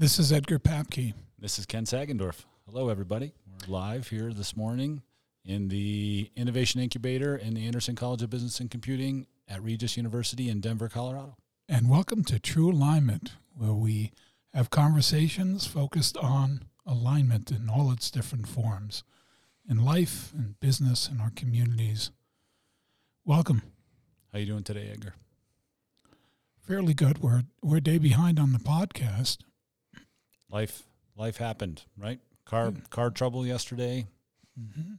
This is Edgar Papke. This is Ken Sagendorf. Hello, everybody. We're live here this morning in the Innovation Incubator in the Anderson College of Business and Computing at Regis University in Denver, Colorado. And welcome to True Alignment, where we have conversations focused on alignment in all its different forms in life and business and our communities. Welcome. How you doing today, Edgar? Fairly good. We're we're a day behind on the podcast. Life life happened, right? Car car trouble yesterday. Mm-hmm.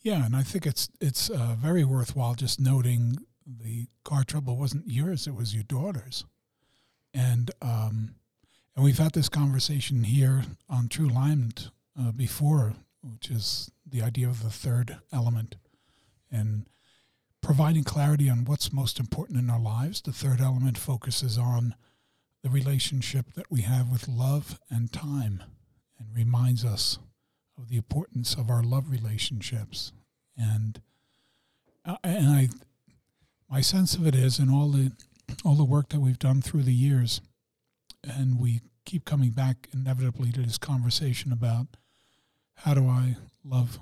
Yeah, and I think it's it's uh, very worthwhile just noting the car trouble wasn't yours; it was your daughter's, and um, and we've had this conversation here on True Alignment uh, before, which is the idea of the third element, and providing clarity on what's most important in our lives. The third element focuses on the relationship that we have with love and time and reminds us of the importance of our love relationships. And uh, and I my sense of it is in all the all the work that we've done through the years and we keep coming back inevitably to this conversation about how do I love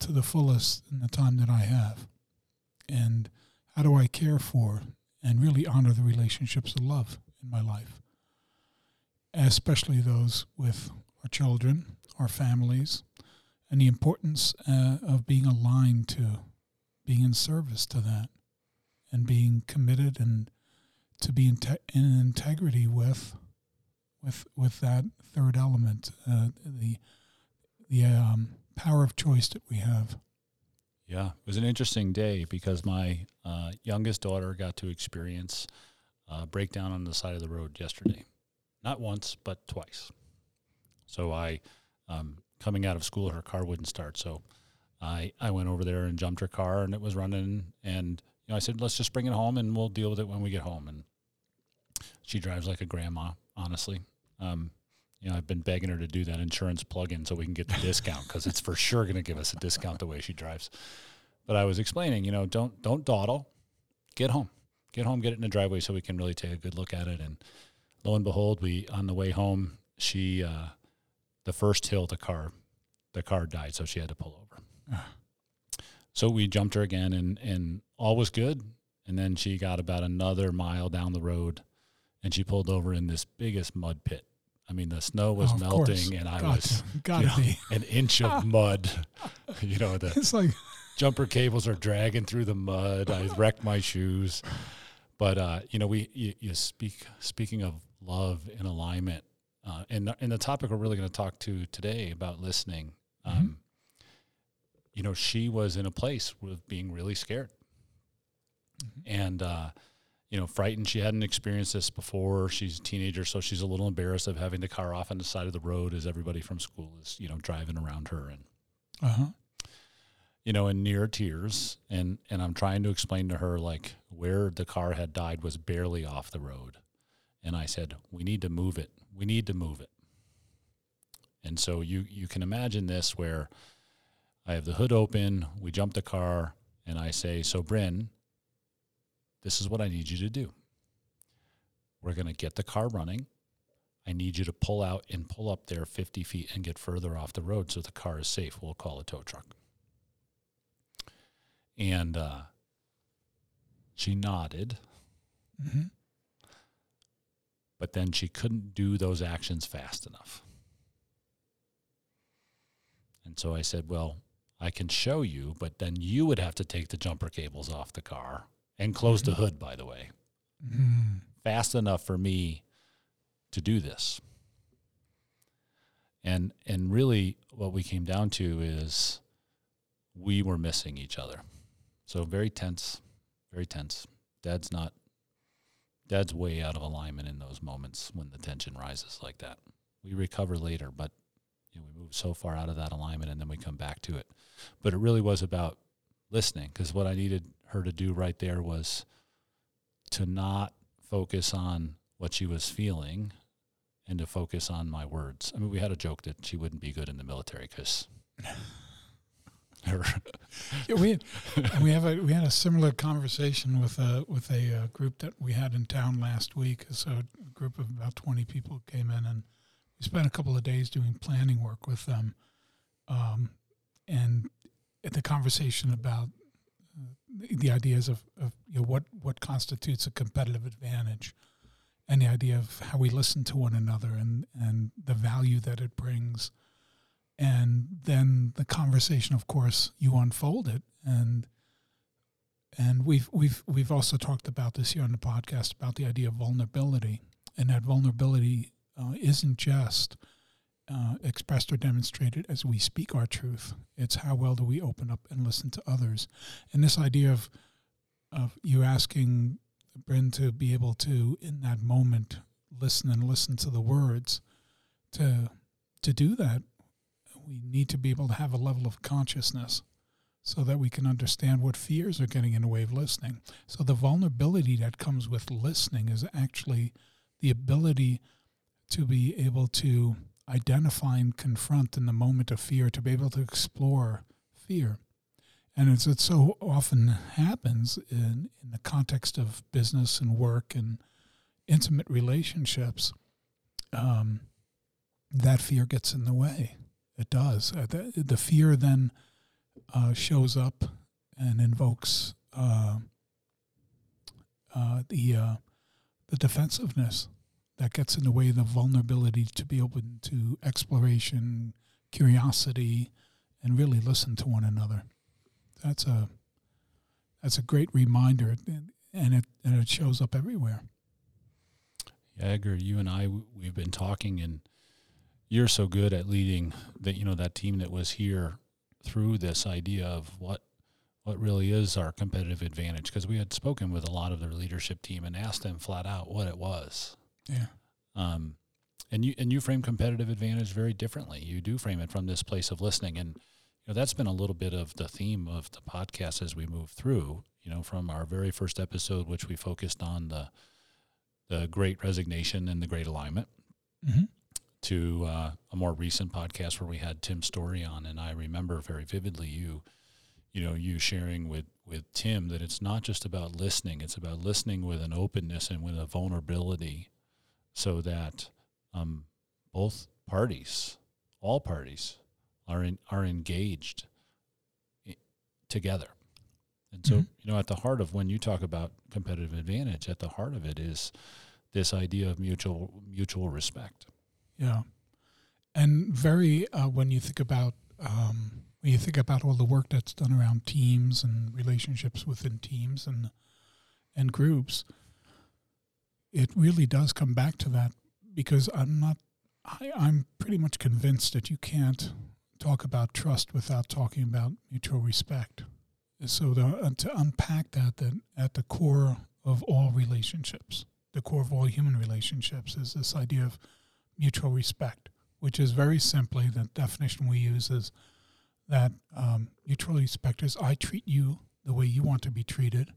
to the fullest in the time that I have and how do I care for and really honor the relationships of love in my life, especially those with our children, our families, and the importance uh, of being aligned to being in service to that and being committed and to be in, te- in integrity with with with that third element, uh, the the um, power of choice that we have. Yeah, it was an interesting day because my uh, youngest daughter got to experience a breakdown on the side of the road yesterday. Not once, but twice. So I, um, coming out of school, her car wouldn't start. So I, I went over there and jumped her car and it was running. And you know, I said, let's just bring it home and we'll deal with it when we get home. And she drives like a grandma, honestly. Um, you know, I've been begging her to do that insurance plug-in so we can get the discount because it's for sure going to give us a discount the way she drives. But I was explaining, you know, don't don't dawdle, get home, get home, get it in the driveway so we can really take a good look at it. And lo and behold, we on the way home, she uh, the first hill the car the car died, so she had to pull over. so we jumped her again, and and all was good. And then she got about another mile down the road, and she pulled over in this biggest mud pit I mean, the snow was Oh, melting, course. and I Got was to- you know, an inch of mud. you know, the It's like jumper cables are dragging through the mud. I wrecked my shoes. But uh, you know, we you, you speak speaking of love and alignment, uh, and and the topic we're really going to talk to today about listening. Um, You know, she was in a place with being really scared, and uh, you know, frightened. She hadn't experienced this before. She's a teenager, so she's a little embarrassed of having the car off on the side of the road as everybody from school is you know driving around her and uh huh. You know, in near tears, and and I'm trying to explain to her like where the car had died was barely off the road, and I said we need to move it. We need to move it. And so you you can imagine this where I have the hood open, we jump the car, and I say, "So Bryn, this is what I need you to do. We're going to get the car running. I need you to pull out and pull up there 50 feet and get further off the road so the car is safe. We'll call a tow truck." And uh, she nodded, hmm but then she couldn't do those actions fast enough. And so I said, Well, I can show you, but then you would have to take the jumper cables off the car and close the hood, by the way, mm fast enough for me to do this. And and really what we came down to is we were missing each other. So very tense, very tense. Dad's not Dad's way out of alignment in those moments when the tension rises like that. We recover later, but you know, we move so far out of that alignment and then we come back to it. But it really was about listening because what I needed her to do right there was to not focus on what she was feeling and to focus on my words. I mean, we had a joke that she wouldn't be good in the military because Yeah, we we have a we had a similar conversation with a with a uh, group that we had in town last week. So a group of about 20 people came in, and we spent a couple of days doing planning work with them. Um, and the conversation about uh, the ideas of, of you know, what, what constitutes a competitive advantage and the idea of how we listen to one another and, and the value that it brings. And then the conversation, of course, you unfold it and and we've we've we've also talked about this here on the podcast about the idea of vulnerability, and that vulnerability uh, isn't just uh, expressed or demonstrated as we speak our truth. It's how well do we open up and listen to others, and this idea of of you asking Bryn to be able to in that moment listen and listen to the words. To to do that, we need to be able to have a level of consciousness so that we can understand what fears are getting in the way of listening. So the vulnerability that comes with listening is actually the ability to be able to identify and confront in the moment of fear, to be able to explore fear. And as it so often happens in, in the context of business and work and intimate relationships, um, that fear gets in the way. It does. Uh, the, the fear then uh, shows up and invokes uh, uh, the uh, the defensiveness that gets in the way of the vulnerability to be open to exploration, curiosity, and really listen to one another. That's a that's a great reminder, and it and it shows up everywhere. Yeah, Edgar, you and I we've been talking, and you're so good at leading that you know that team that was here through this idea of what what really is our competitive advantage because we had spoken with a lot of their leadership team and asked them flat out what it was. Yeah. Um, and you and you frame competitive advantage very differently. You do frame it from this place of listening, and you know that's been a little bit of the theme of the podcast as we move through. You know, from our very first episode, which we focused on the the Great Resignation and the Great Alignment, mm-hmm to uh, a more recent podcast where we had Tim Storey on, and I remember very vividly you, you know, you sharing with with Tim that it's not just about listening; it's about listening with an openness and with a vulnerability, so that um, both parties, all parties, are in, are engaged together. And so, mm-hmm. you know, at the heart of when you talk about competitive advantage, at the heart of it is this idea of mutual mutual respect. Yeah, and very uh, when you think about um, when you think about all the work that's done around teams and relationships within teams and and groups, it really does come back to that because I'm not. I, I'm pretty much convinced that you can't talk about trust without talking about mutual respect. So to, uh, to unpack that, that at the core of all relationships, the core of all human relationships is this idea of mutual respect, which is very simply the definition we use is that um, mutual respect is I treat you the way you want to be treated,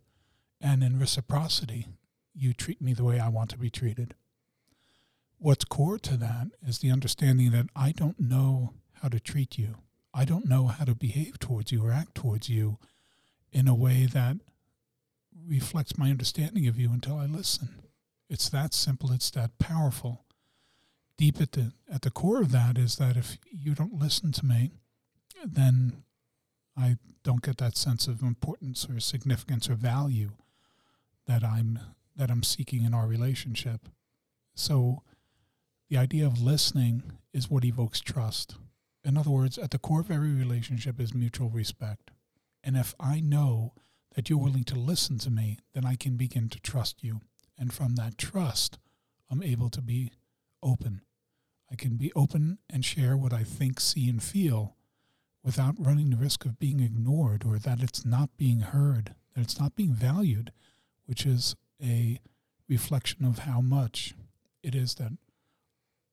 and in reciprocity, you treat me the way I want to be treated. What's core to that is the understanding that I don't know how to treat you. I don't know how to behave towards you or act towards you in a way that reflects my understanding of you until I listen. It's that simple, it's that powerful deep at the at the core of that is that if you don't listen to me, then I don't get that sense of importance or significance or value that I'm that I'm seeking in our relationship. So the idea of listening is what evokes trust. In other words, at the core of every relationship is mutual respect. And if I know that you're willing to listen to me, then I can begin to trust you. And from that trust, I'm able to be open I can be open and share what I think, see, and feel without running the risk of being ignored or that it's not being heard, that it's not being valued, which is a reflection of how much it is that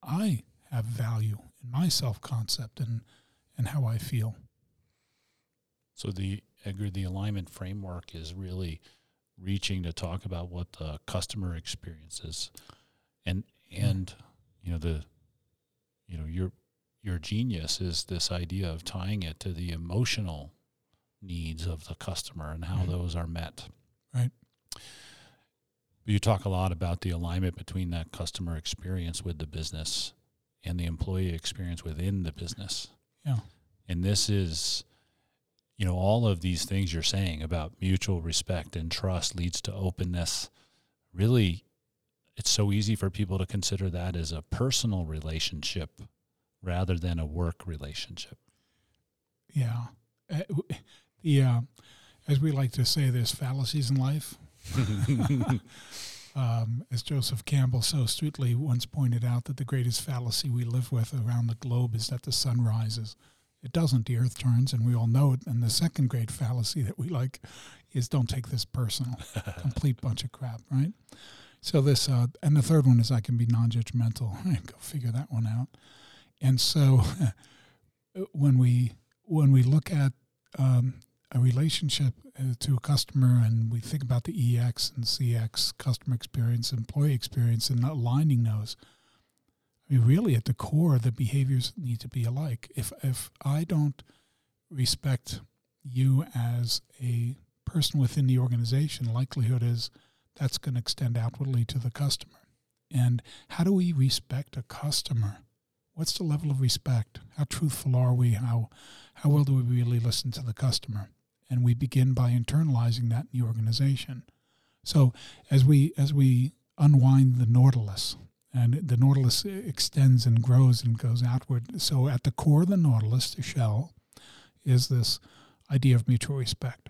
I have value in my self concept and, and how I feel. So the Edgar, the alignment framework is really reaching to talk about what the customer experience is. And and you know the you know your your genius is this idea of tying it to the emotional needs of the customer and how mm-hmm. those are met. Right. But you talk a lot about the alignment between that customer experience with the business and the employee experience within the business. Yeah. And this is, you know, all of these things you're saying about mutual respect and trust leads to openness. Really, it's so easy for people to consider that as a personal relationship rather than a work relationship. Yeah. Uh, the, uh, as we like to say, there's fallacies in life. um, as Joseph Campbell so astutely once pointed out, that the greatest fallacy we live with around the globe is that the sun rises. It doesn't. The earth turns, and we all know it. And the second great fallacy that we like is don't take this personal. Complete bunch of crap, right? So this, uh, and the third one is I can be non-judgmental. Go figure that one out. And so when we when we look at um, a relationship uh, to a customer and we think about the EX and CX, customer experience, employee experience, and aligning those, I mean, really at the core, the behaviors need to be alike. If, if I don't respect you as a person within the organization, likelihood is that's going to extend outwardly to the customer. And how do we respect a customer? What's the level of respect? How truthful are we? How how well do we really listen to the customer? And we begin by internalizing that in the organization. So as we as we unwind the nautilus, and the nautilus extends and grows and goes outward. So at the core of the nautilus, the shell, is this idea of mutual respect.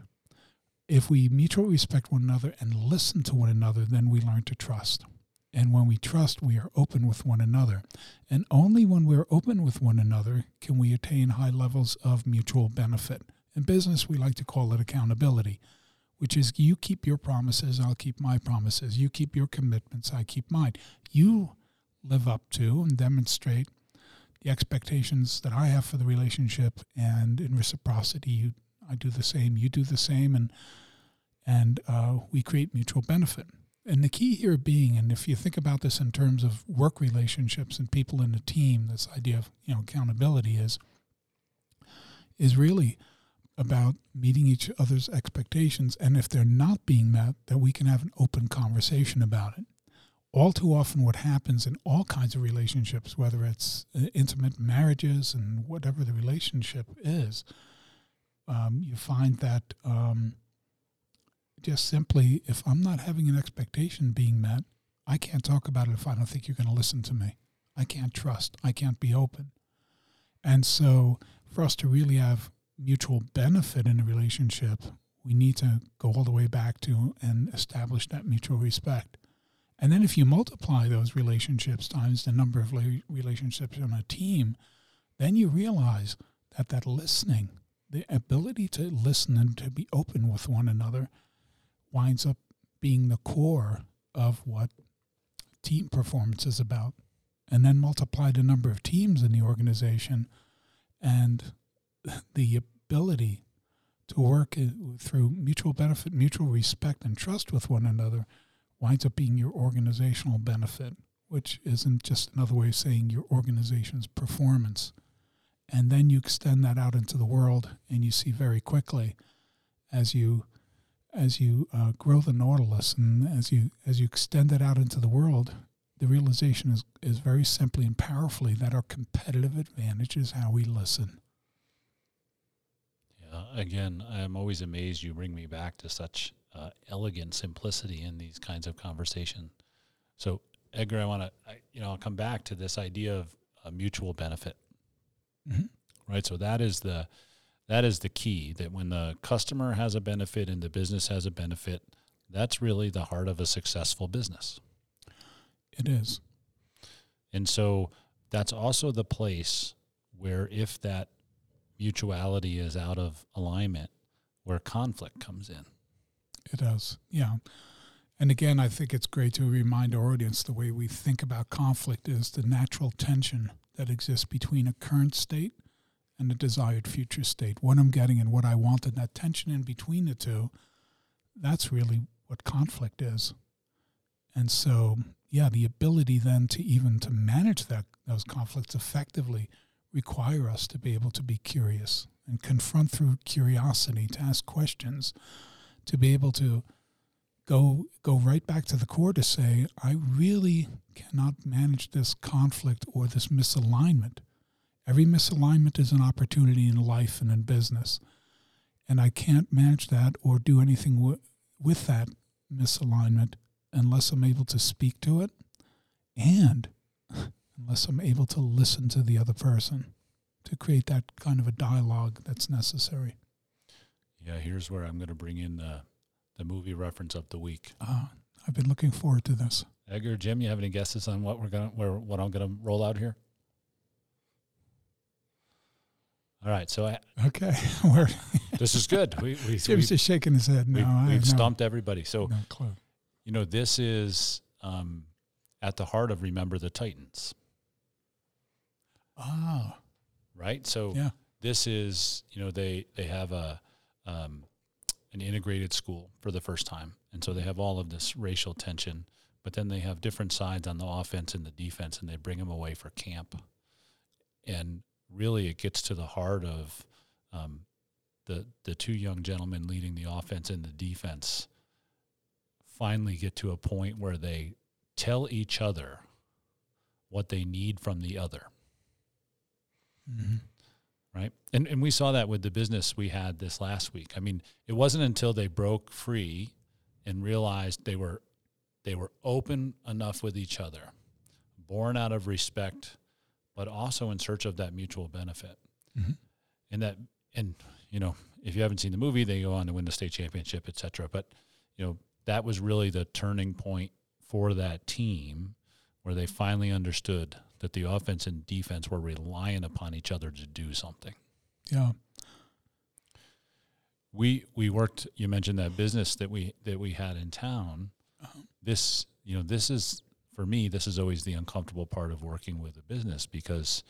If we mutually respect one another and listen to one another, then we learn to trust. And when we trust, we are open with one another. And only when we're open with one another can we attain high levels of mutual benefit. In business, we like to call it accountability, which is you keep your promises, I'll keep my promises. You keep your commitments, I keep mine. You live up to and demonstrate the expectations that I have for the relationship, and in reciprocity, you, I do the same, you do the same, and and uh, we create mutual benefit. And the key here being, and if you think about this in terms of work relationships and people in a team, this idea of you know accountability is is really about meeting each other's expectations, and if they're not being met, that we can have an open conversation about it. All too often, what happens in all kinds of relationships, whether it's uh, intimate marriages and whatever the relationship is, um, you find that um, just simply, if I'm not having an expectation being met, I can't talk about it if I don't think you're going to listen to me. I can't trust. I can't be open. And so, for us to really have mutual benefit in a relationship, we need to go all the way back to and establish that mutual respect. And then, if you multiply those relationships times the number of relationships on a team, then you realize that that listening, the ability to listen and to be open with one another, winds up being the core of what team performance is about. And then multiply the number of teams in the organization and the ability to work through mutual benefit, mutual respect, and trust with one another winds up being your organizational benefit, which isn't just another way of saying your organization's performance. And then you extend that out into the world, and you see very quickly as you as you uh, grow the nautilus and as you as you extend it out into the world, the realization is is very simply and powerfully that our competitive advantage is how we listen. Yeah, again, I'm always amazed you bring me back to such uh, elegant simplicity in these kinds of conversation. So, Edgar, I want to, you know, I'll come back to this idea of a mutual benefit, mm-hmm. right? So that is the that is the key that when the customer has a benefit and the business has a benefit, that's really the heart of a successful business. It is. And so that's also the place where if that mutuality is out of alignment, where conflict comes in. It does. Yeah. And again, I think it's great to remind our audience the way we think about conflict is the natural tension that exists between a current state and a desired future state, what I'm getting and what I want, and that tension in between the two, that's really what conflict is. And so, yeah, the ability then to even to manage that those conflicts effectively require us to be able to be curious and confront through curiosity, to ask questions, to be able to go go right back to the core to say, I really cannot manage this conflict or this misalignment. Every misalignment is an opportunity in life and in business. And I can't manage that or do anything w- with that misalignment unless I'm able to speak to it and unless I'm able to listen to the other person to create that kind of a dialogue that's necessary. Yeah, here's where I'm going to bring in the the movie reference of the week. Uh, I've been looking forward to this. Edgar, Jim, you have any guesses on what we're to where what I'm going to roll out here? All right, so I, Okay, we're this is good. We we Jim's just shaking his head. No, we've have no, stumped everybody. So no you know this is um, at the heart of Remember the Titans, Ah, right? So yeah. this is you know they they have a um, an integrated school for the first time, and so they have all of this racial tension, but then they have different sides on the offense and the defense, and they bring them away for camp, and really it gets to the heart of um, the the two young gentlemen leading the offense and the defense finally get to a point where they tell each other what they need from the other. Hmm right? And and we saw that with the business we had this last week. I mean, it wasn't until they broke free and realized they were they were open enough with each other, born out of respect, but also in search of that mutual benefit. Mhm. And that and you know, if you haven't seen the movie, they go on to win the state championship, et cetera. But you know, that was really the turning point for that team where they finally understood that the offense and defense were relying upon each other to do something. Yeah. We we worked. You mentioned that business that we that we had in town. Uh-huh. This you know this is for me. This is always the uncomfortable part of working with a business because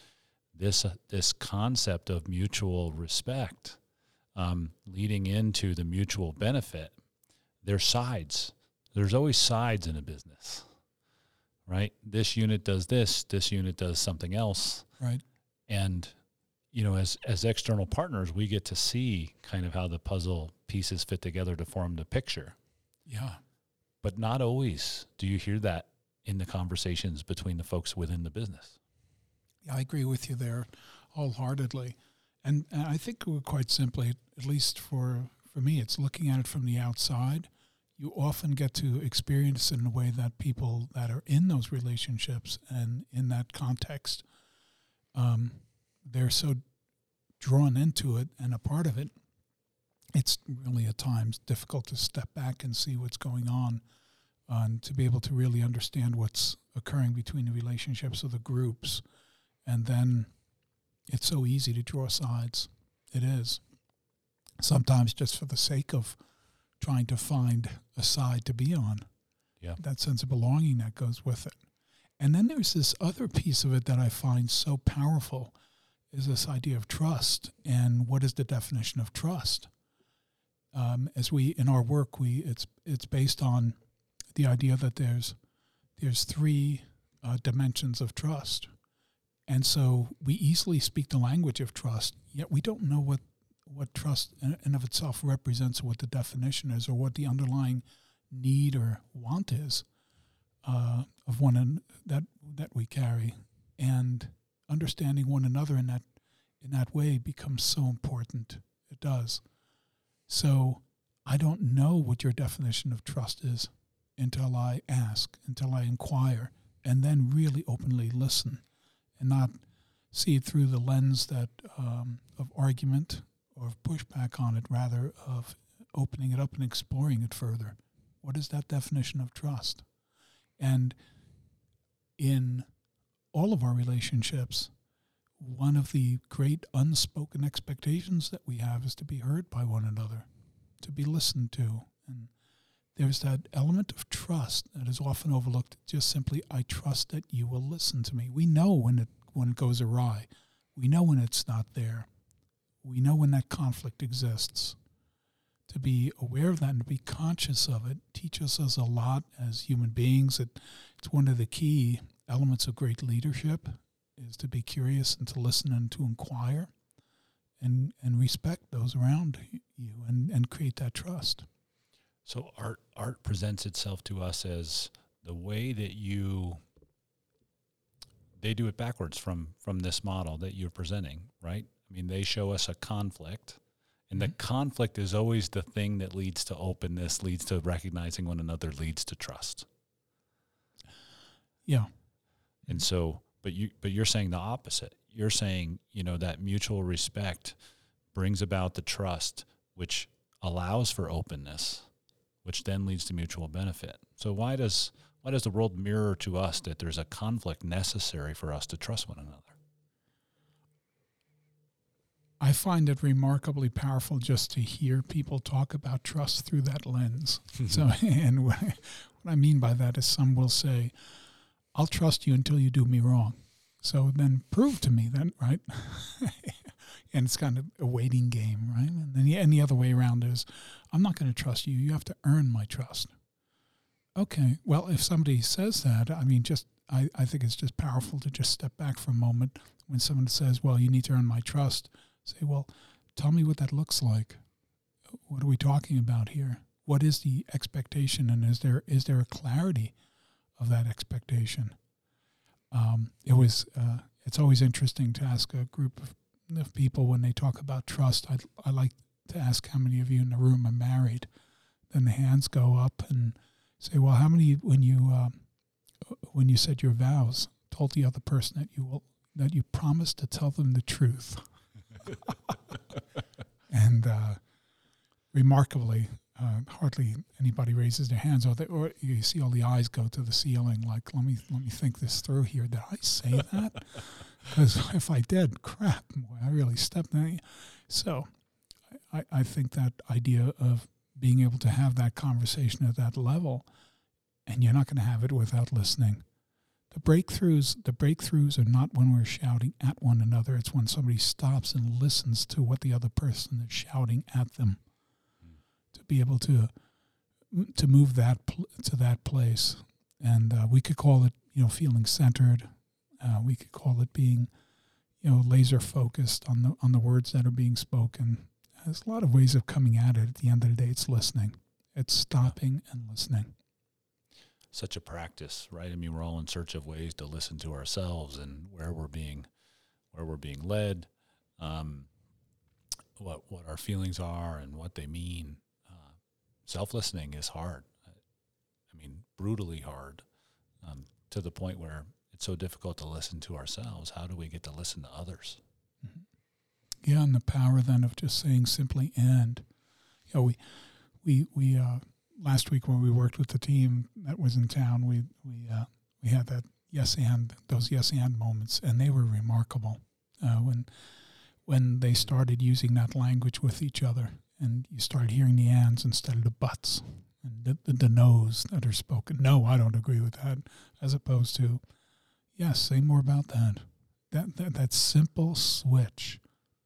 this uh, this concept of mutual respect, um, leading into the mutual benefit. There's sides. There's always sides in a business, right? This unit does this. This unit does something else Right. and you know as as external partners we get to see kind of how the puzzle pieces fit together to form the picture Yeah. but not always do you hear that in the conversations between the folks within the business Yeah, I agree with you there wholeheartedly. And, and I think quite simply, at least for, for me, it's looking at it from the outside. You often get to experience it in a way that people that are in those relationships and in that context, um, they're so drawn into it and a part of it. It's really at times difficult to step back and see what's going on and to be able to really understand what's occurring between the relationships of the groups and then it's so easy to draw sides. It is. Sometimes just for the sake of trying to find a side to be on. Yeah. That sense of belonging that goes with it. And then there's this other piece of it that I find so powerful is this idea of trust and what is the definition of trust? Um, as we in our work we it's it's based on the idea that there's there's three uh, dimensions of trust. And so we easily speak the language of trust, yet we don't know what, what trust in and of itself represents, what the definition is, or what the underlying need or want is uh, of one an, that that we carry. And understanding one another in that in that way becomes so important. It does. So I don't know what your definition of trust is until I ask, until I inquire, and then really openly listen and not see it through the lens that um, of argument or pushback on it, rather of opening it up and exploring it further. What is that definition of trust? And in all of our relationships, one of the great unspoken expectations that we have is to be heard by one another, to be listened to. And there's that element of trust that is often overlooked. Just simply, I trust that you will listen to me. We know when it when it goes awry. We know when it's not there. We know when that conflict exists. To be aware of that and to be conscious of it teaches us a lot as human beings. It, it's one of the key elements of great leadership is to be curious and to listen and to inquire and, and respect those around you and, and create that trust. So art art presents itself to us as the way that you they do it backwards from from this model that you're presenting, right? I mean, they show us a conflict and the mm-hmm. conflict is always the thing that leads to openness, leads to recognizing one another, leads to trust. Yeah. And so, but you but you're saying the opposite. You're saying, you know, that mutual respect brings about the trust which allows for openness, which then leads to mutual benefit. So why does why does the world mirror to us that there's a conflict necessary for us to trust one another? I find it remarkably powerful just to hear people talk about trust through that lens. Mm-hmm. so, and what I, what I mean by that is some will say, I'll trust you until you do me wrong. So then prove to me then, right? and it's kind of a waiting game, right? And then the, and the other way around is, I'm not going to trust you. You have to earn my trust. Okay, well, if somebody says that, I mean, just I, I think it's just powerful to just step back for a moment when someone says, well, you need to earn my trust say, well, tell me what that looks like. What are we talking about here? What is the expectation, and is there is there a clarity of that expectation? Um, it was. Uh, it's always interesting to ask a group of, of people when they talk about trust. I I like to ask how many of you in the room are married. Then the hands go up and say, well, how many when you uh, when you said your vows told the other person that you will that you promised to tell them the truth. and uh, remarkably, uh, hardly anybody raises their hands, or, they, or you see all the eyes go to the ceiling. Like, let me let me think this through here. Did I say that? Because if I did, crap, boy, I really stepped in. So, I, I think that idea of being able to have that conversation at that level, and you're not going to have it without listening the breakthroughs, the breakthroughs are not when we're shouting at one another. It's when somebody stops and listens to what the other person is shouting at them. Mm. To be able to to move that pl- to that place, and uh, we could call it, you know, feeling centered. Uh, we could call it being, you know, laser focused on the on the words that are being spoken. There's a lot of ways of coming at it. At the end of the day, it's listening. It's stopping and listening such a practice, right? I mean, we're all in search of ways to listen to ourselves and where we're being, where we're being led, um, what what our feelings are and what they mean. Uh, Self listening is hard. I mean, brutally hard, um, to the point where it's so difficult to listen to ourselves. How do we get to listen to others? Mm-hmm. Yeah, and the power then of just saying simply "and." You know, we we we uh, last week when we worked with the team that was in town, we we uh, we had that yes and those yes and moments, and they were remarkable uh, when when they started using that language with each other, and you started hearing the ands instead of the buts and the, the, the no's that are spoken. No, I don't agree with that, as opposed to yes, say more about that. That that that simple switch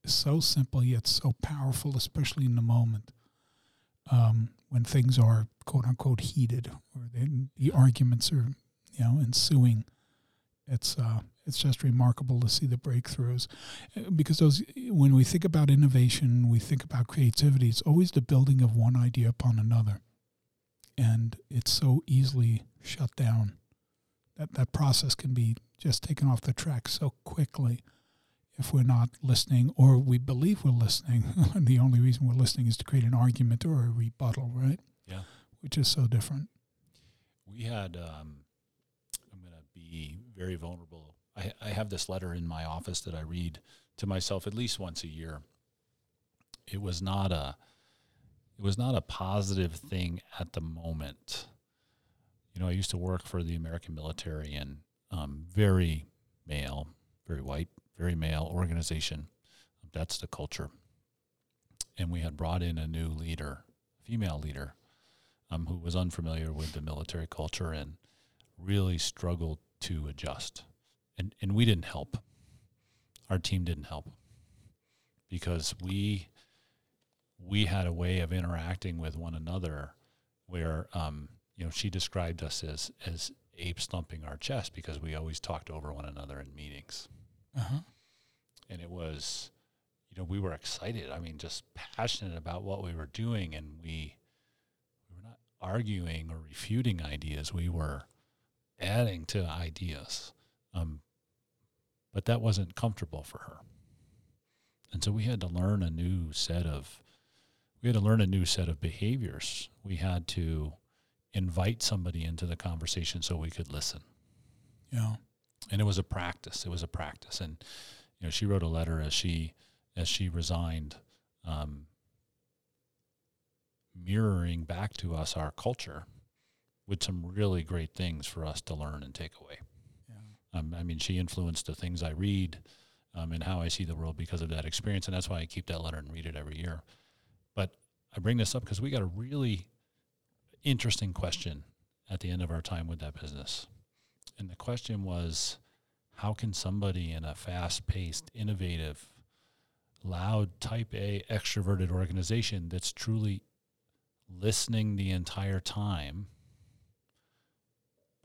is so simple yet so powerful, especially in the moment. Um, when things are quote unquote heated or the, the arguments are you know ensuing it's uh, it's just remarkable to see the breakthroughs. Uh, because those when we think about innovation we think about creativity it's always the building of one idea upon another. And it's so easily shut down. That that process can be just taken off the track so quickly if we're not listening or we believe we're listening. the only reason we're listening is to create an argument or a rebuttal, right? Yeah. Which is so different. We had, um, I'm going to be very vulnerable. I, I have this letter in my office that I read to myself at least once a year. It was not a, it was not a positive thing at the moment. You know, I used to work for the American military and um, very male, very white, very male organization. That's the culture. And we had brought in a new leader, female leader, um, who was unfamiliar with the military culture and really struggled to adjust. And, and we didn't help. Our team didn't help because we we had a way of interacting with one another where um, you know she described us as as apes thumping our chest because we always talked over one another in meetings. Uh-huh. And it was, you know, we were excited. I mean, just passionate about what we were doing, and we we were not arguing or refuting ideas. We were adding to ideas. Um, but that wasn't comfortable for her. And so we had to learn a new set of we had to learn a new set of behaviors. We had to invite somebody into the conversation so we could listen. Yeah. And it was a practice. It was a practice. And you know, she wrote a letter as she as she resigned, um, mirroring back to us our culture with some really great things for us to learn and take away. Yeah. Um, I mean, she influenced the things I read um, and how I see the world because of that experience, and that's why I keep that letter and read it every year. But I bring this up because we got a really interesting question at the end of our time with that business, and the question was, how can somebody in a fast-paced, innovative, loud, Type A, extroverted organization that's truly listening the entire time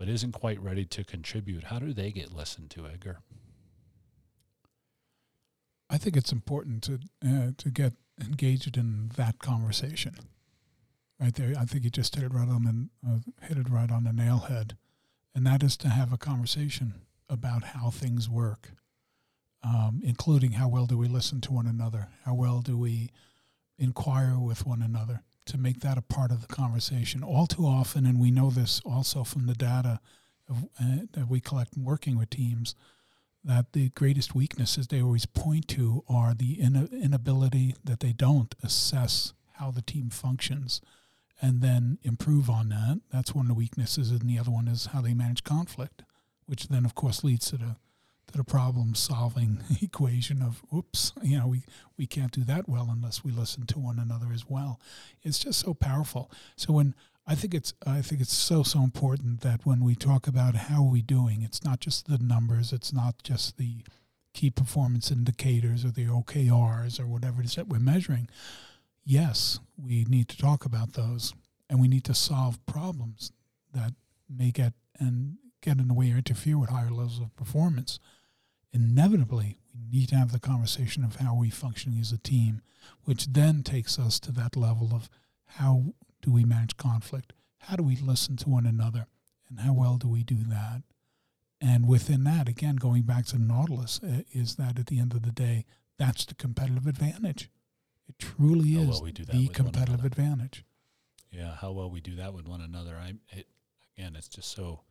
but isn't quite ready to contribute, how do they get listened to, Edgar? I think it's important to uh, to get engaged in that conversation. Right there, I think you just hit it right on the uh, hit it right on the nail head, and that is to have a conversation about how things work, um, including how well do we listen to one another, how well do we inquire with one another, to make that a part of the conversation. All too often, and we know this also from the data of, uh, that we collect working with teams, that the greatest weaknesses they always point to are the in- inability that they don't assess how the team functions and then improve on that. That's one of the weaknesses, and the other one is how they manage conflict, which then, of course, leads to the to the problem solving equation of oops you know we we can't do that well unless we listen to one another as well it's just so powerful so when i think it's i think it's so so important that when we talk about how are we doing it's not just the numbers it's not just the key performance indicators or the okrs or whatever it is that we're measuring yes we need to talk about those and we need to solve problems that may get and get in the way or interfere with higher levels of performance, inevitably we need to have the conversation of how we functioning as a team, which then takes us to that level of how do we manage conflict? How do we listen to one another? And how well do we do that? And within that, again, going back to Nautilus, eh, is that at the end of the day, that's the competitive advantage. It truly How is well we do that the competitive advantage. Yeah, how well we do that with one another. I it again, it's just so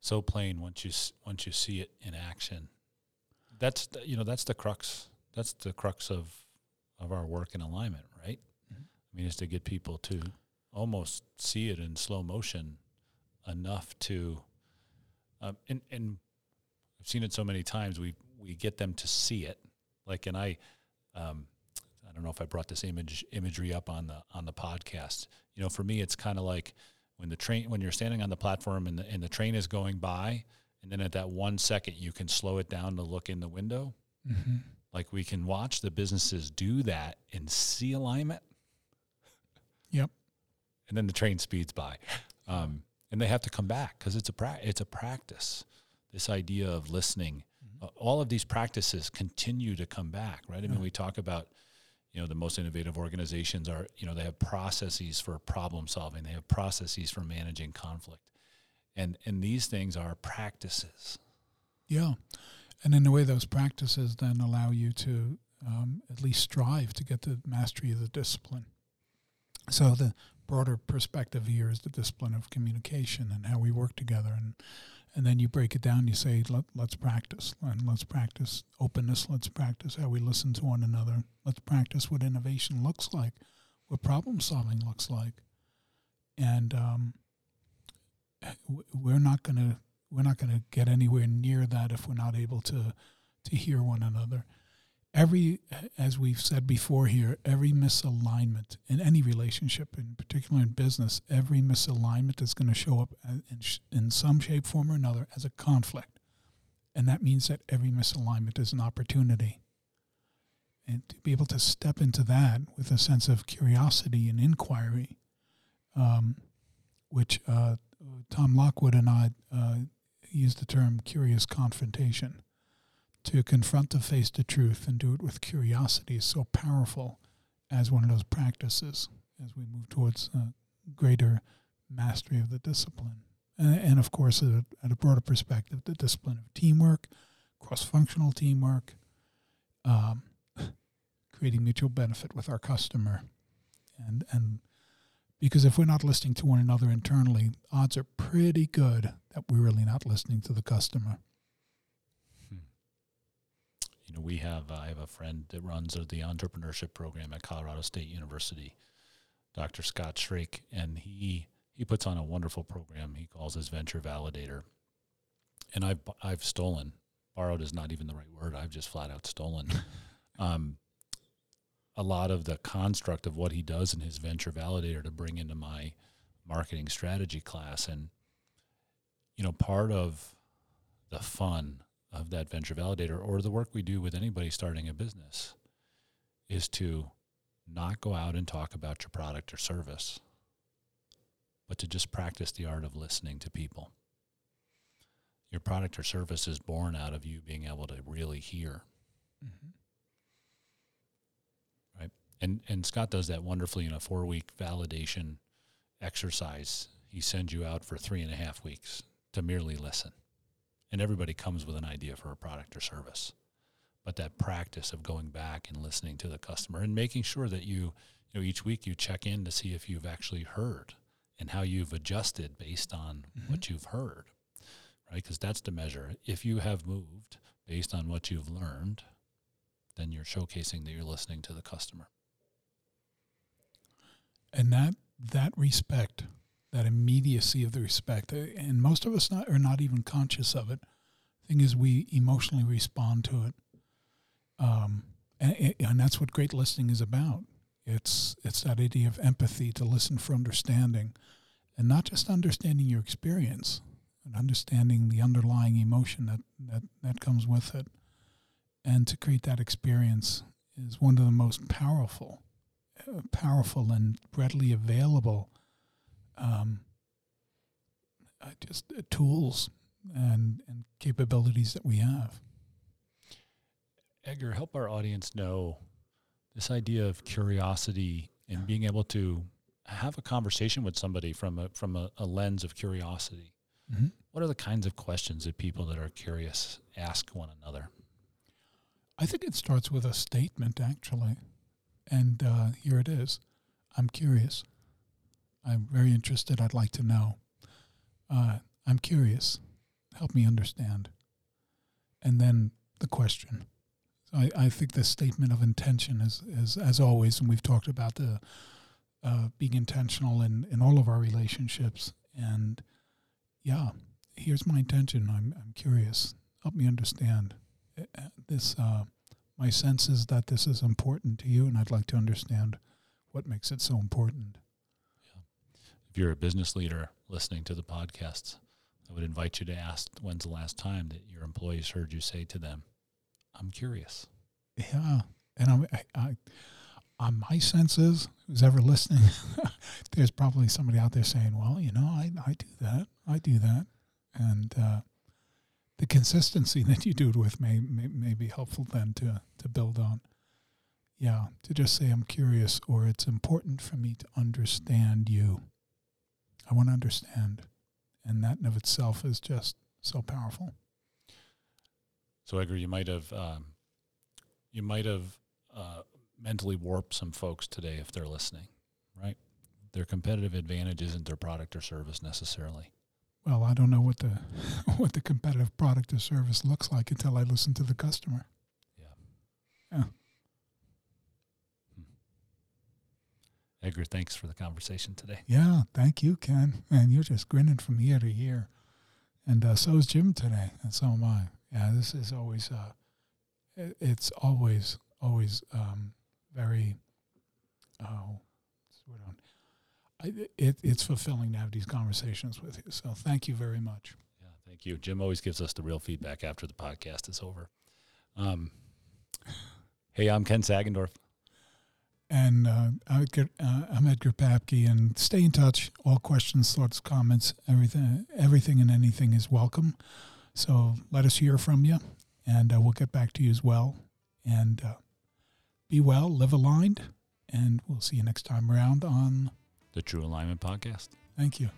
so plain once you once you see it in action. That's the, you know that's the crux. That's the crux of of our work in alignment, right? Mhm. I mean, is to get people to almost see it in slow motion enough to, um, and and I've seen it so many times. We we get them to see it, like, and I, um, I don't know if I brought this image imagery up on the on the podcast. You know, for me, it's kind of like when the train when you're standing on the platform and the and the train is going by, and then at that one second you can slow it down to look in the window. Mm-hmm. Like we can watch the businesses do that and see alignment. Yep. And then the train speeds by, um, and they have to come back because it's a pra- it's a practice. This idea of listening, uh, all of these practices continue to come back, right? I mean, we talk about you know the most innovative organizations are you know they have processes for problem solving they have processes for managing conflict and and these things are practices Yeah. And in a way, those practices then allow you to um, at least strive to get the mastery of the discipline. So the broader perspective here is the discipline of communication and how we work together. And, and then you break it down, you say, Let, let's practice. And let's practice openness. Let's practice how we listen to one another. Let's practice what innovation looks like, what problem solving looks like. And um, we're not going to we're not going to get anywhere near that if we're not able to to hear one another. Every, as we've said before here, every misalignment in any relationship, in particular in business, every misalignment is going to show up in, in some shape, form, or another as a conflict, and that means that every misalignment is an opportunity. And to be able to step into that with a sense of curiosity and inquiry, um, which uh, Tom Lockwood and I uh, used the term curious confrontation. To confront to face the truth and do it with curiosity is so powerful as one of those practices as we move towards greater mastery of the discipline. And, and of course, at a, at a, broader perspective, the discipline of teamwork, cross functional teamwork, um, creating mutual benefit with our customer. And, and because if we're not listening to one another internally, odds are pretty good that we're really not listening to the customer. Know, we have, I have a friend that runs the entrepreneurship program at Colorado State University, Dr. Scott Schrake, and he, he puts on a wonderful program he calls his Venture Validator. And I've, I've stolen, borrowed is not even the right word, I've just flat out stolen. um, a lot of the construct of what he does in his venture validator to bring into my marketing strategy class and you know part of the fun of that venture validator or the work we do with anybody starting a business is to not go out and talk about your product or service but to just practice the art of listening to people. Your product or service is born out of you being able to really hear. Mm-hmm. And and Scott does that wonderfully in a four week validation exercise. He sends you out for three and a half weeks to merely listen, and everybody comes with an idea for a product or service. But that practice of going back and listening to the customer and making sure that you, you know, each week you check in to see if you've actually heard and how you've adjusted based on mm-hmm. what you've heard, right? Because that's the measure. If you have moved based on what you've learned, then you're showcasing that you're listening to the customer and that that respect, that immediacy of the respect, uh, and most of us not, are not even conscious of it. Thing is, we emotionally respond to it, um, and, and that's what great listening is about. It's it's that idea of empathy to listen for understanding, and not just understanding your experience, and understanding the underlying emotion that that that comes with it, and to create that experience is one of the most powerful powerful and readily available um, uh, just uh, tools and, and capabilities that we have. Edgar, help our audience know this idea of curiosity and being able to have a conversation with somebody from a from a, a lens of curiosity. Mm-hmm. What are the kinds of questions that people that are curious ask one another? I think it starts with a statement, actually. And uh, here it is. I'm curious. I'm very interested. I'd like to know. Uh, I'm curious. Help me understand. And then the question. So I, I think the statement of intention is, is, as always, and we've talked about the uh, being intentional in, in all of our relationships. And yeah, here's my intention. I'm, I'm curious. Help me understand. This uh, my sense is that this is important to you, and I'd like to understand what makes it so important. If you're a business leader listening to the podcasts, I would invite you to ask when's the last time that your employees heard you say to them, I'm curious. Yeah. And I'm, I, I, on my senses, who's ever listening, there's probably somebody out there saying, well, you know, I, I do that. I do that. And, uh, the consistency that you do it with may, may, may be helpful then to, to build on. Yeah, to just say, I'm curious, or it's important for me to understand you. I want to understand. And that in of itself is just so powerful. So, Edgar, you might have, um, you might have uh, mentally warped some folks today if they're listening, right? Their competitive advantage isn't their product or service necessarily well, I don't know what the what the competitive product or service looks like until I listen to the customer. Yeah. Yeah. Edgar, thanks for the conversation today. Yeah, thank you, Ken. And you're just grinning from ear to ear. And uh, so is Jim today, and so am I. Yeah, this is always, uh, it's always, always um, very, oh, I, it, it's fulfilling to have these conversations with you. So thank you very much. Yeah, thank you. Jim always gives us the real feedback after the podcast is over. Um, hey, I'm Ken Sagendorf. And uh, Edgar, uh, I'm Edgar Papke, and stay in touch. All questions, thoughts, comments, everything, everything and anything is welcome. So let us hear from you, and uh, we'll get back to you as well. And uh, be well, live aligned, and we'll see you next time around on the True Alignment Podcast. Thank you.